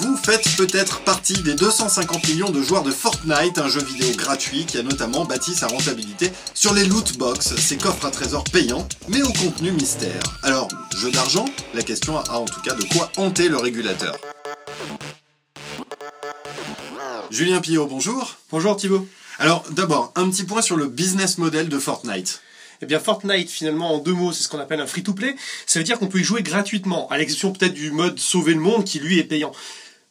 Vous faites peut-être partie des 250 millions de joueurs de Fortnite, un jeu vidéo gratuit qui a notamment bâti sa rentabilité sur les loot box, ces coffres à trésors payants, mais au contenu mystère. Alors, jeu d'argent? La question a en tout cas de quoi hanter le régulateur. Julien Pillot, bonjour. Bonjour Thibaut. Alors d'abord, un petit point sur le business model de Fortnite. Eh bien, Fortnite, finalement, en deux mots, c'est ce qu'on appelle un free-to-play. Ça veut dire qu'on peut y jouer gratuitement, à l'exception peut-être du mode sauver le monde, qui lui est payant.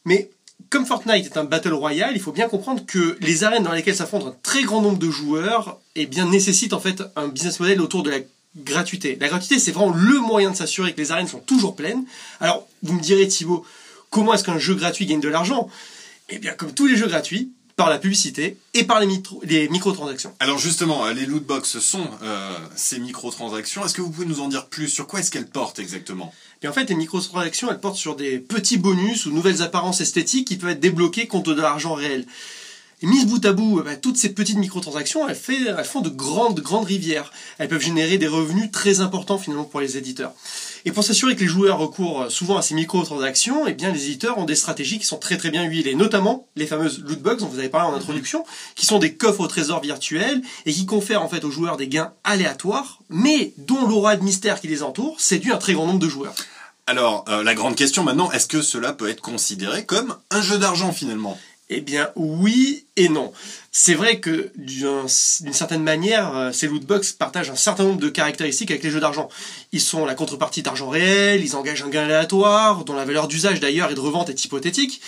Mais comme Fortnite est un battle royale, il faut bien comprendre que les arènes dans lesquelles s'affrontent un très grand nombre de joueurs, eh bien, nécessitent en fait un business model autour de la gratuité. La gratuité, c'est vraiment le moyen de s'assurer que les arènes sont toujours pleines. Alors, vous me direz, Thibaut, comment est-ce qu'un jeu gratuit gagne de l'argent? Eh bien, comme tous les jeux gratuits, par la publicité et par les, les microtransactions. Alors justement, euh, les lootbox sont euh, ces microtransactions. Est-ce que vous pouvez nous en dire plus sur quoi est-ce qu'elles portent exactement? Et en fait, les microtransactions, elles portent sur des petits bonus ou nouvelles apparences esthétiques qui peuvent être débloquées contre de l'argent réel. Et mises bout à bout, bah, toutes ces petites microtransactions, elles, elles font de grandes, grandes rivières. Elles peuvent générer des revenus très importants finalement pour les éditeurs. Et pour s'assurer que les joueurs recourent souvent à ces microtransactions, eh bien les éditeurs ont des stratégies qui sont très très bien huilées, notamment les fameuses lootbox dont vous avez parlé en introduction, qui sont des coffres au trésor virtuels et qui confèrent en fait aux joueurs des gains aléatoires, mais dont l'aura de mystère qui les entoure séduit un très grand nombre de joueurs. Alors, euh, la grande question maintenant, est-ce que cela peut être considéré comme un jeu d'argent finalement? Eh bien oui et non. C'est vrai que d'une certaine manière, euh, ces lootbox partagent un certain nombre de caractéristiques avec les jeux d'argent. Ils sont la contrepartie d'argent réel, ils engagent un gain aléatoire, dont la valeur d'usage d'ailleurs et de revente est hypothétique.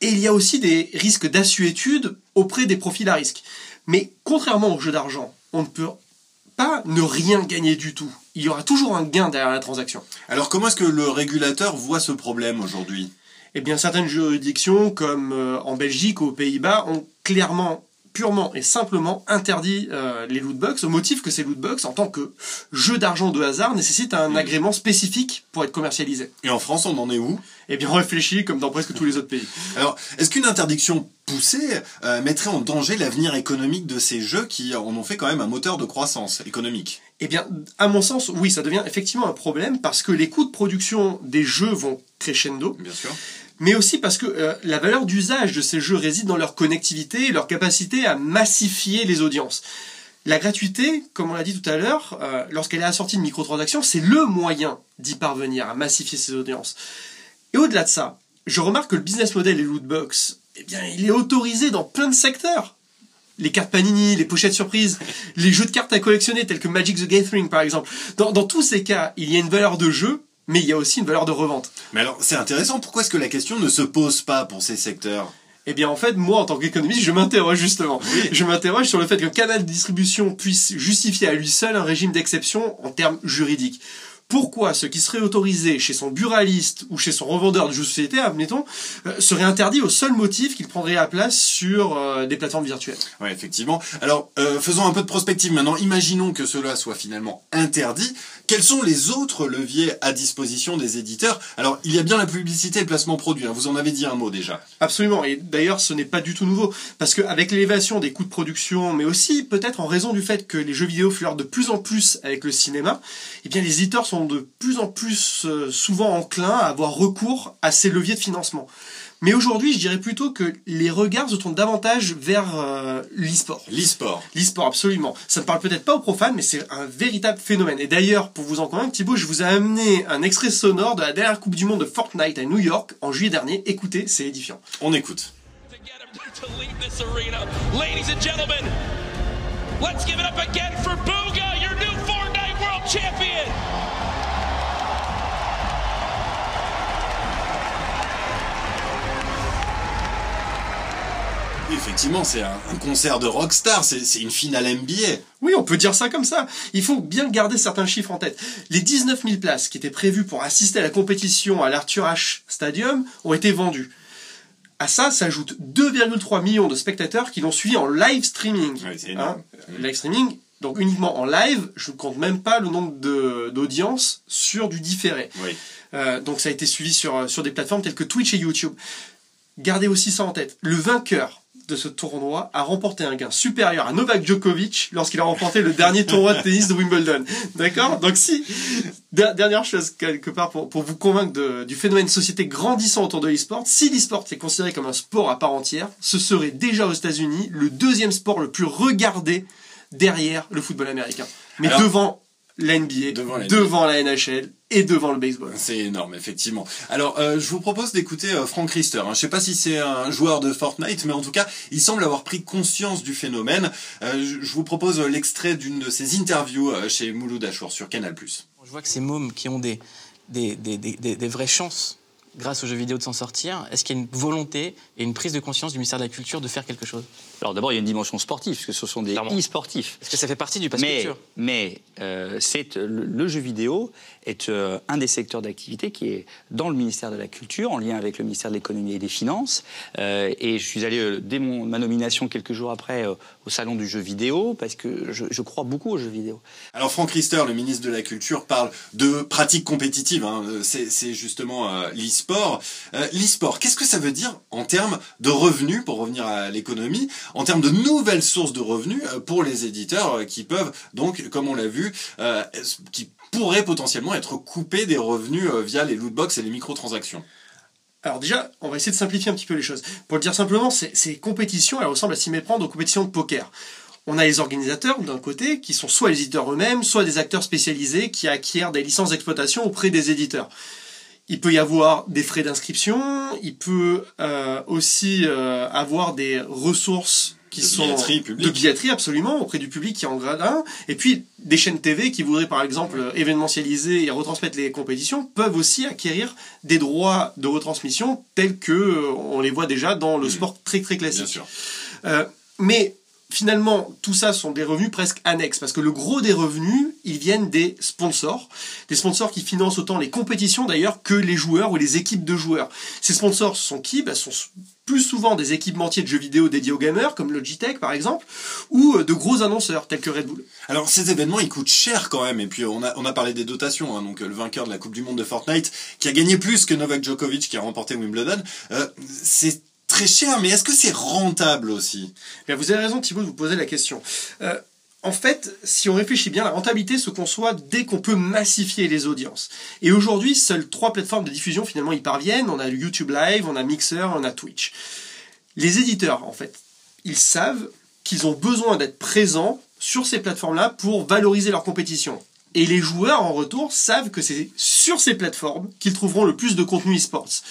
Et il y a aussi des risques d'assuétude auprès des profils à risque. Mais contrairement aux jeux d'argent, on ne peut pas ne rien gagner du tout. Il y aura toujours un gain derrière la transaction. Alors comment est-ce que le régulateur voit ce problème aujourd'hui? Eh bien, certaines juridictions, comme euh, en Belgique ou aux Pays-Bas, ont clairement purement et simplement interdit euh, les lootbox au motif que ces lootbox, en tant que jeu d'argent de hasard, nécessitent un agrément spécifique pour être commercialisé. Et en France, on en est où? Eh bien, on réfléchit comme dans presque tous les autres pays. Alors, est-ce qu'une interdiction poussée euh, mettrait en danger l'avenir économique de ces jeux qui en ont fait quand même un moteur de croissance économique? Eh bien, à mon sens, oui, ça devient effectivement un problème parce que les coûts de production des jeux vont crescendo. Bien sûr mais aussi parce que euh, la valeur d'usage de ces jeux réside dans leur connectivité et leur capacité à massifier les audiences. La gratuité, comme on l'a dit tout à l'heure, euh, lorsqu'elle est assortie de microtransactions, c'est le moyen d'y parvenir, à massifier ces audiences. Et au-delà de ça, je remarque que le business model et lootbox, eh bien, il est autorisé dans plein de secteurs. Les cartes Panini, les pochettes surprises, les jeux de cartes à collectionner tels que Magic the Gathering par exemple. Dans tous ces cas, il y a une valeur de jeu mais il y a aussi une valeur de revente. Mais alors, c'est intéressant, pourquoi est-ce que la question ne se pose pas pour ces secteurs? Eh bien, en fait, moi, en tant qu'économiste, je m'interroge justement. Je m'interroge sur le fait qu'un canal de distribution puisse justifier à lui seul un régime d'exception en termes juridiques pourquoi ce qui serait autorisé chez son buraliste ou chez son revendeur de jeux de société, admettons, euh, serait interdit au seul motif qu'il prendrait la place sur euh, des plateformes virtuelles. Oui, effectivement. Alors, euh, faisons un peu de prospective maintenant. Imaginons que cela soit finalement interdit. Quels sont les autres leviers à disposition des éditeurs? Alors, il y a bien la publicité et le placement produit. Hein. Vous en avez dit un mot déjà. Absolument. Et d'ailleurs, ce n'est pas du tout nouveau. Parce qu'avec l'élévation des coûts de production, mais aussi peut-être en raison du fait que les jeux vidéo flirtent de plus en plus avec le cinéma, eh bien, les éditeurs sont de plus en plus euh, souvent enclins à avoir recours à ces leviers de financement. Mais aujourd'hui, je dirais plutôt que les regards se tournent davantage vers euh, l'e-sport. L'e-sport. L'e-sport, absolument. Ça ne parle peut-être pas aux profanes, mais c'est un véritable phénomène. Et d'ailleurs, pour vous en convaincre, Thibaut, je vous ai amené un extrait sonore de la dernière Coupe du Monde de Fortnite à New York en juillet dernier. Écoutez, c'est édifiant. On écoute. let's give it up again for Booga, your new Fortnite World Champion! Effectivement, c'est un, concert de rockstar, c'est une finale NBA. Oui, on peut dire ça comme ça. Il faut bien garder certains chiffres en tête. Les 19 000 places qui étaient prévues pour assister à la compétition à l'Arthur H Stadium ont été vendues. À ça s'ajoutent 2,3 millions de spectateurs qui l'ont suivi en live streaming. Oui, hein? Live streaming, donc uniquement en live, je ne compte même pas le nombre d'audiences sur du différé. Oui. Euh, donc ça a été suivi sur, sur des plateformes telles que Twitch et YouTube. Gardez aussi ça en tête. Le vainqueur de ce tournoi a remporté un gain supérieur à Novak Djokovic lorsqu'il a remporté le dernier tournoi de tennis de Wimbledon. D'accord Donc si, dernière chose quelque part pour, pour vous convaincre de, du phénomène de société grandissant autour de l'e-sport, si l'e-sport est considéré comme un sport à part entière, ce serait déjà aux États-Unis le deuxième sport le plus regardé derrière le football américain. Mais devant la NBA, devant la NHL et devant le baseball. C'est énorme, effectivement. Alors, euh, je vous propose d'écouter euh, Frank Riester. Hein. Je sais pas si c'est un joueur de Fortnite, mais en tout cas, il semble avoir pris conscience du phénomène. Euh, je vous propose l'extrait d'une de ses interviews chez Mouloud Achour sur Canal+. Je vois que ces mômes qui ont des, des, des, des vraies chances grâce aux jeux vidéo de s'en sortir Est-ce qu'il y a une volonté et une prise de conscience du ministère de la Culture de faire quelque chose? Alors d'abord, il y a une dimension sportive, puisque ce sont des e-sportifs. Est-ce que ça fait partie du pass mais, culture Mais euh, le, jeu vidéo est euh, un des secteurs d'activité qui est dans le ministère de la Culture, en lien avec le ministère de l'économie et des finances. Euh, et je suis allé, dès mon, ma nomination, quelques jours après, au salon du jeu vidéo, parce que je, crois beaucoup aux jeux vidéo. Alors Franck Riester, le ministre de la Culture, parle de pratiques compétitives. Hein. C'est justement l'e-sport. l'e-sport, qu'est-ce que ça veut dire en termes de revenus, pour revenir à l'économie, en termes de nouvelles sources de revenus pour les éditeurs qui peuvent donc, comme on l'a vu, qui pourrait potentiellement être coupé des revenus euh, via les lootbox et les microtransactions alors déjà, on va essayer de simplifier un petit peu les choses. Pour le dire simplement, ces, compétitions, elles ressemblent à s'y méprendre aux compétitions de poker. On a les organisateurs d'un côté, qui sont soit les éditeurs eux-mêmes, soit des acteurs spécialisés qui acquièrent des licences d'exploitation auprès des éditeurs. Il peut y avoir des frais d'inscription, il peut euh, aussi euh, avoir des ressources qui sont de billetterie absolument auprès du public qui est en gradin et puis des chaînes TV qui voudraient par exemple événementialiser et retransmettre les compétitions peuvent aussi acquérir des droits de retransmission tels que euh, on les voit déjà dans le mmh. sport très très classique. Bien sûr. Euh, mais finalement, tout ça sont des revenus presque annexes, parce que le gros des revenus, ils viennent des sponsors, des sponsors qui financent autant les compétitions d'ailleurs que les joueurs ou les équipes de joueurs. Ces sponsors sont qui? Ben, sont plus souvent des équipementiers de jeux vidéo dédiés aux gamers, comme Logitech par exemple, ou euh, de gros annonceurs tels que Red Bull. Alors ces événements, ils coûtent cher quand même, et puis on a, on a parlé des dotations, hein. donc le vainqueur de la Coupe du Monde de Fortnite, qui a gagné plus que Novak Djokovic qui a remporté Wimbledon, euh, c'est très cher, mais est-ce que c'est rentable aussi? Bien, Vous avez raison Thibault de vous poser la question. Euh, en fait, si on réfléchit bien, la rentabilité se conçoit dès qu'on peut massifier les audiences. Et aujourd'hui, seules trois plateformes de diffusion finalement y parviennent. On a YouTube Live, on a Mixer, on a Twitch. Les éditeurs, en fait, ils savent qu'ils ont besoin d'être présents sur ces plateformes-là pour valoriser leur compétition. Et les joueurs, en retour, savent que c'est sur ces plateformes qu'ils trouveront le plus de contenu e-sports.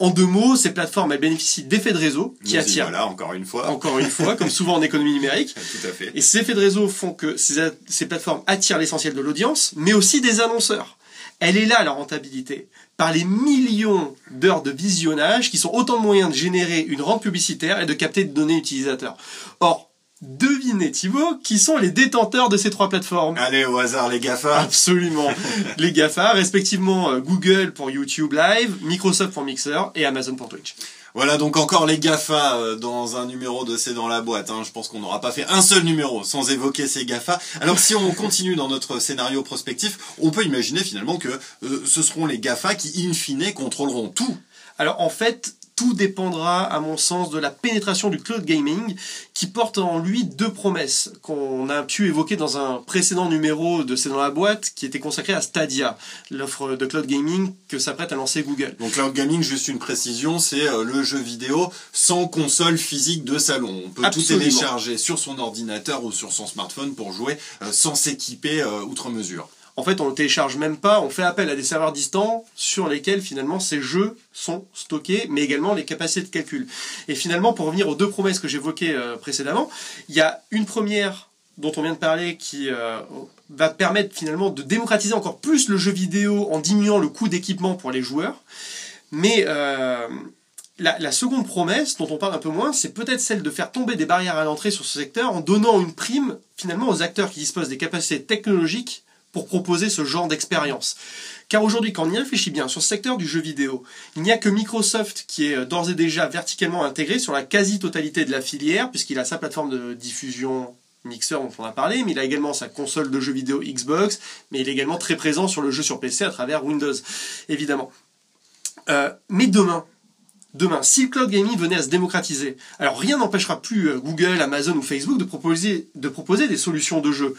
En deux mots, ces plateformes elles bénéficient d'effets de réseau qui attirent. Voilà, encore une fois. Encore une fois, comme souvent en économie numérique. Tout à fait. Et ces effets de réseau font que ces, ces plateformes attirent l'essentiel de l'audience, mais aussi des annonceurs. Elle est là la rentabilité. Par les millions d'heures de visionnage qui sont autant de moyens de générer une rente publicitaire et de capter des données utilisateurs. Or, Devinez Thibaut, qui sont les détenteurs de ces trois plateformes Allez au hasard les GAFA Absolument Les GAFA, respectivement euh, Google pour YouTube Live, Microsoft pour Mixer et Amazon pour Twitch. Voilà donc encore les GAFA euh, dans un numéro de C'est dans la boîte. Hein. Je pense qu'on n'aura pas fait un seul numéro sans évoquer ces GAFA. Alors si on continue dans notre scénario prospectif, on peut imaginer finalement que euh, ce seront les GAFA qui in fine contrôleront tout. Alors en fait, tout dépendra, à mon sens, de la pénétration du cloud gaming qui porte en lui deux promesses qu'on a pu évoquer dans un précédent numéro de C'est dans la boîte qui était consacré à Stadia, l'offre de cloud gaming que s'apprête à lancer Google. Donc cloud gaming, juste une précision, c'est euh, le jeu vidéo sans console physique de salon. On peut tout télécharger sur son ordinateur ou sur son smartphone pour jouer euh, sans s'équiper euh, outre mesure. En fait, on ne télécharge même pas, on fait appel à des serveurs distants sur lesquels finalement ces jeux sont stockés, mais également les capacités de calcul. Et finalement, pour revenir aux deux promesses que j'évoquais euh, précédemment, il y a une première dont on vient de parler qui euh, va permettre finalement de démocratiser encore plus le jeu vidéo en diminuant le coût d'équipement pour les joueurs. Mais euh, la, la, seconde promesse, dont on parle un peu moins, c'est peut-être celle de faire tomber des barrières à l'entrée sur ce secteur en donnant une prime finalement aux acteurs qui disposent des capacités technologiques pour proposer ce genre d'expérience. Car aujourd'hui, quand on y réfléchit bien, sur ce secteur du jeu vidéo, il n'y a que Microsoft qui est euh, d'ores et déjà verticalement intégré sur la quasi-totalité de la filière, puisqu'il a sa plateforme de diffusion Mixer dont on a parlé, mais il a également sa console de jeux vidéo Xbox, mais il est également très présent sur le jeu sur PC à travers Windows, évidemment. Euh, mais demain, Demain, si le cloud gaming venait à se démocratiser, alors rien n'empêchera plus euh, Google, Amazon ou Facebook de proposer, de proposer des solutions de jeu.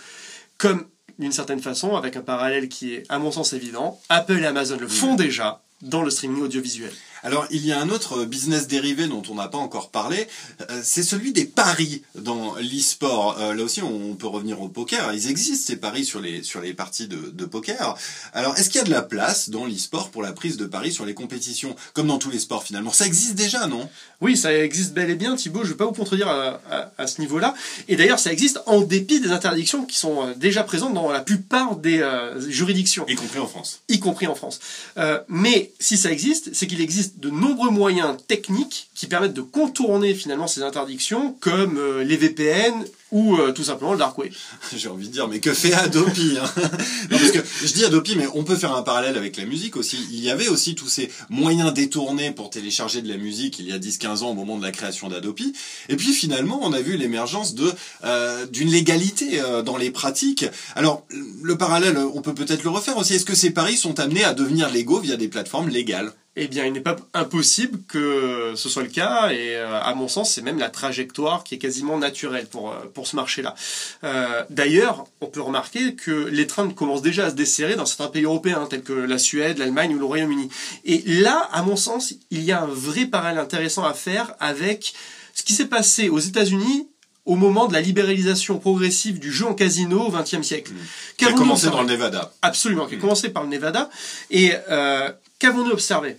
Comme, d'une certaine façon, avec un parallèle qui est, à mon sens, évident, Apple et Amazon le font déjà dans le streaming audiovisuel. Alors, il y a un autre business dérivé dont on n'a pas encore parlé, euh, c'est celui des paris dans l'e-sport. Euh, là aussi, on peut revenir au poker. Ils existent, ces paris sur les, sur les parties de, de poker. Alors, est-ce qu'il y a de la place dans l'e-sport pour la prise de paris sur les compétitions Comme dans tous les sports, finalement? Ça existe déjà, non? Oui, ça existe bel et bien, Thibaut. Je ne vais pas vous contredire à, à, à ce niveau-là. Et d'ailleurs, ça existe en dépit des interdictions qui sont euh, déjà présentes dans la plupart des euh, juridictions. Y compris en France. Y compris en France. Euh, mais si ça existe, c'est qu'il existe de nombreux moyens techniques qui permettent de contourner finalement ces interdictions, comme euh, les VPN ou euh, tout simplement le dark web. J'ai envie de dire, mais que fait Adopi hein? Non, parce que je dis Adopi, mais on peut faire un parallèle avec la musique aussi. Il y avait aussi tous ces moyens détournés pour télécharger de la musique il y a 10-15 ans au moment de la création d'Adopi. Et puis finalement, on a vu l'émergence de euh, d'une légalité euh, dans les pratiques. Alors, le parallèle, on peut peut-être le refaire aussi. Est-ce que ces paris sont amenés à devenir légaux via des plateformes légales? Eh bien, il n'est pas impossible que ce soit le cas, et euh, à mon sens, c'est même la trajectoire qui est quasiment naturelle pour, euh, pour ce marché-là. Euh, D'ailleurs, on peut remarquer que les trains commencent déjà à se desserrer dans certains pays européens, tels que la Suède, l'Allemagne ou le Royaume-Uni. Et là, à mon sens, il y a un vrai parallèle intéressant à faire avec ce qui s'est passé aux États-Unis au moment de la libéralisation progressive du jeu en casino au XXe siècle. Mmh. Qui a commencé dans le Nevada. Absolument, qui a commencé par le Nevada. Et euh, qu'avons-nous observé?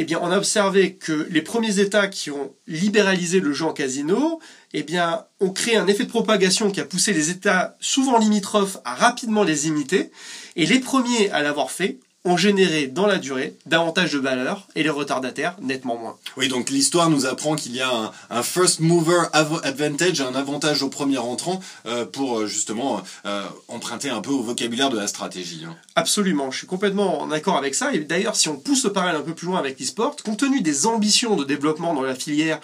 Eh bien, on a observé que les premiers États qui ont libéralisé le jeu en casino, eh bien, ont créé un effet de propagation qui a poussé les États souvent limitrophes à rapidement les imiter. Et les premiers à l'avoir fait ont généré dans la durée davantage de valeur et les retardataires nettement moins. Oui, donc l'histoire nous apprend qu'il y a un, un, first mover advantage, un avantage au premier entrant euh, pour justement euh, emprunter un peu au vocabulaire de la stratégie. Hein. Absolument, je suis complètement en accord avec ça. Et d'ailleurs, si on pousse le parallèle un peu plus loin avec l'e-sport, compte tenu des ambitions de développement dans la filière,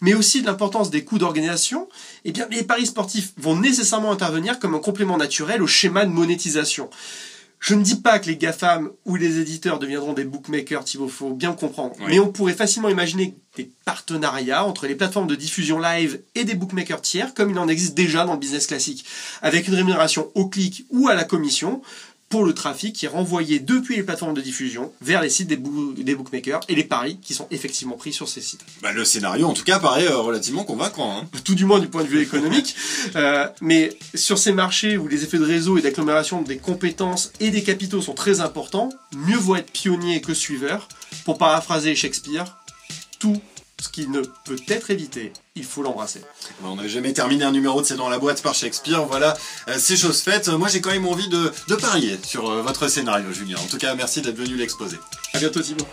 mais aussi de l'importance des coûts d'organisation, eh bien, les paris sportifs vont nécessairement intervenir comme un complément naturel au schéma de monétisation. Je ne dis pas que les GAFAM ou les éditeurs deviendront des bookmakers, Thibaut, faut bien comprendre. Oui. Mais on pourrait facilement imaginer des partenariats entre les plateformes de diffusion live et des bookmakers tiers, comme il en existe déjà dans le business classique, avec une rémunération au clic ou à la commission, pour le trafic qui est renvoyé depuis les plateformes de diffusion vers les sites des, boo des bookmakers et les paris qui sont effectivement pris sur ces sites. Bah, le scénario, en tout cas, paraît euh, relativement convaincant. Hein. Tout du moins du point de vue économique. euh, mais sur ces marchés où les effets de réseau et d'agglomération des compétences et des capitaux sont très importants, mieux vaut être pionnier que suiveur. Pour paraphraser Shakespeare, tout ce qui ne peut être évité, il faut l'embrasser. On n'a jamais terminé un numéro de C'est dans la boîte par Shakespeare, voilà, euh, c'est chose faite. Moi j'ai quand même envie de, de parier sur euh, votre scénario, Julien. En tout cas, merci d'être venu l'exposer. À bientôt, Thibaut.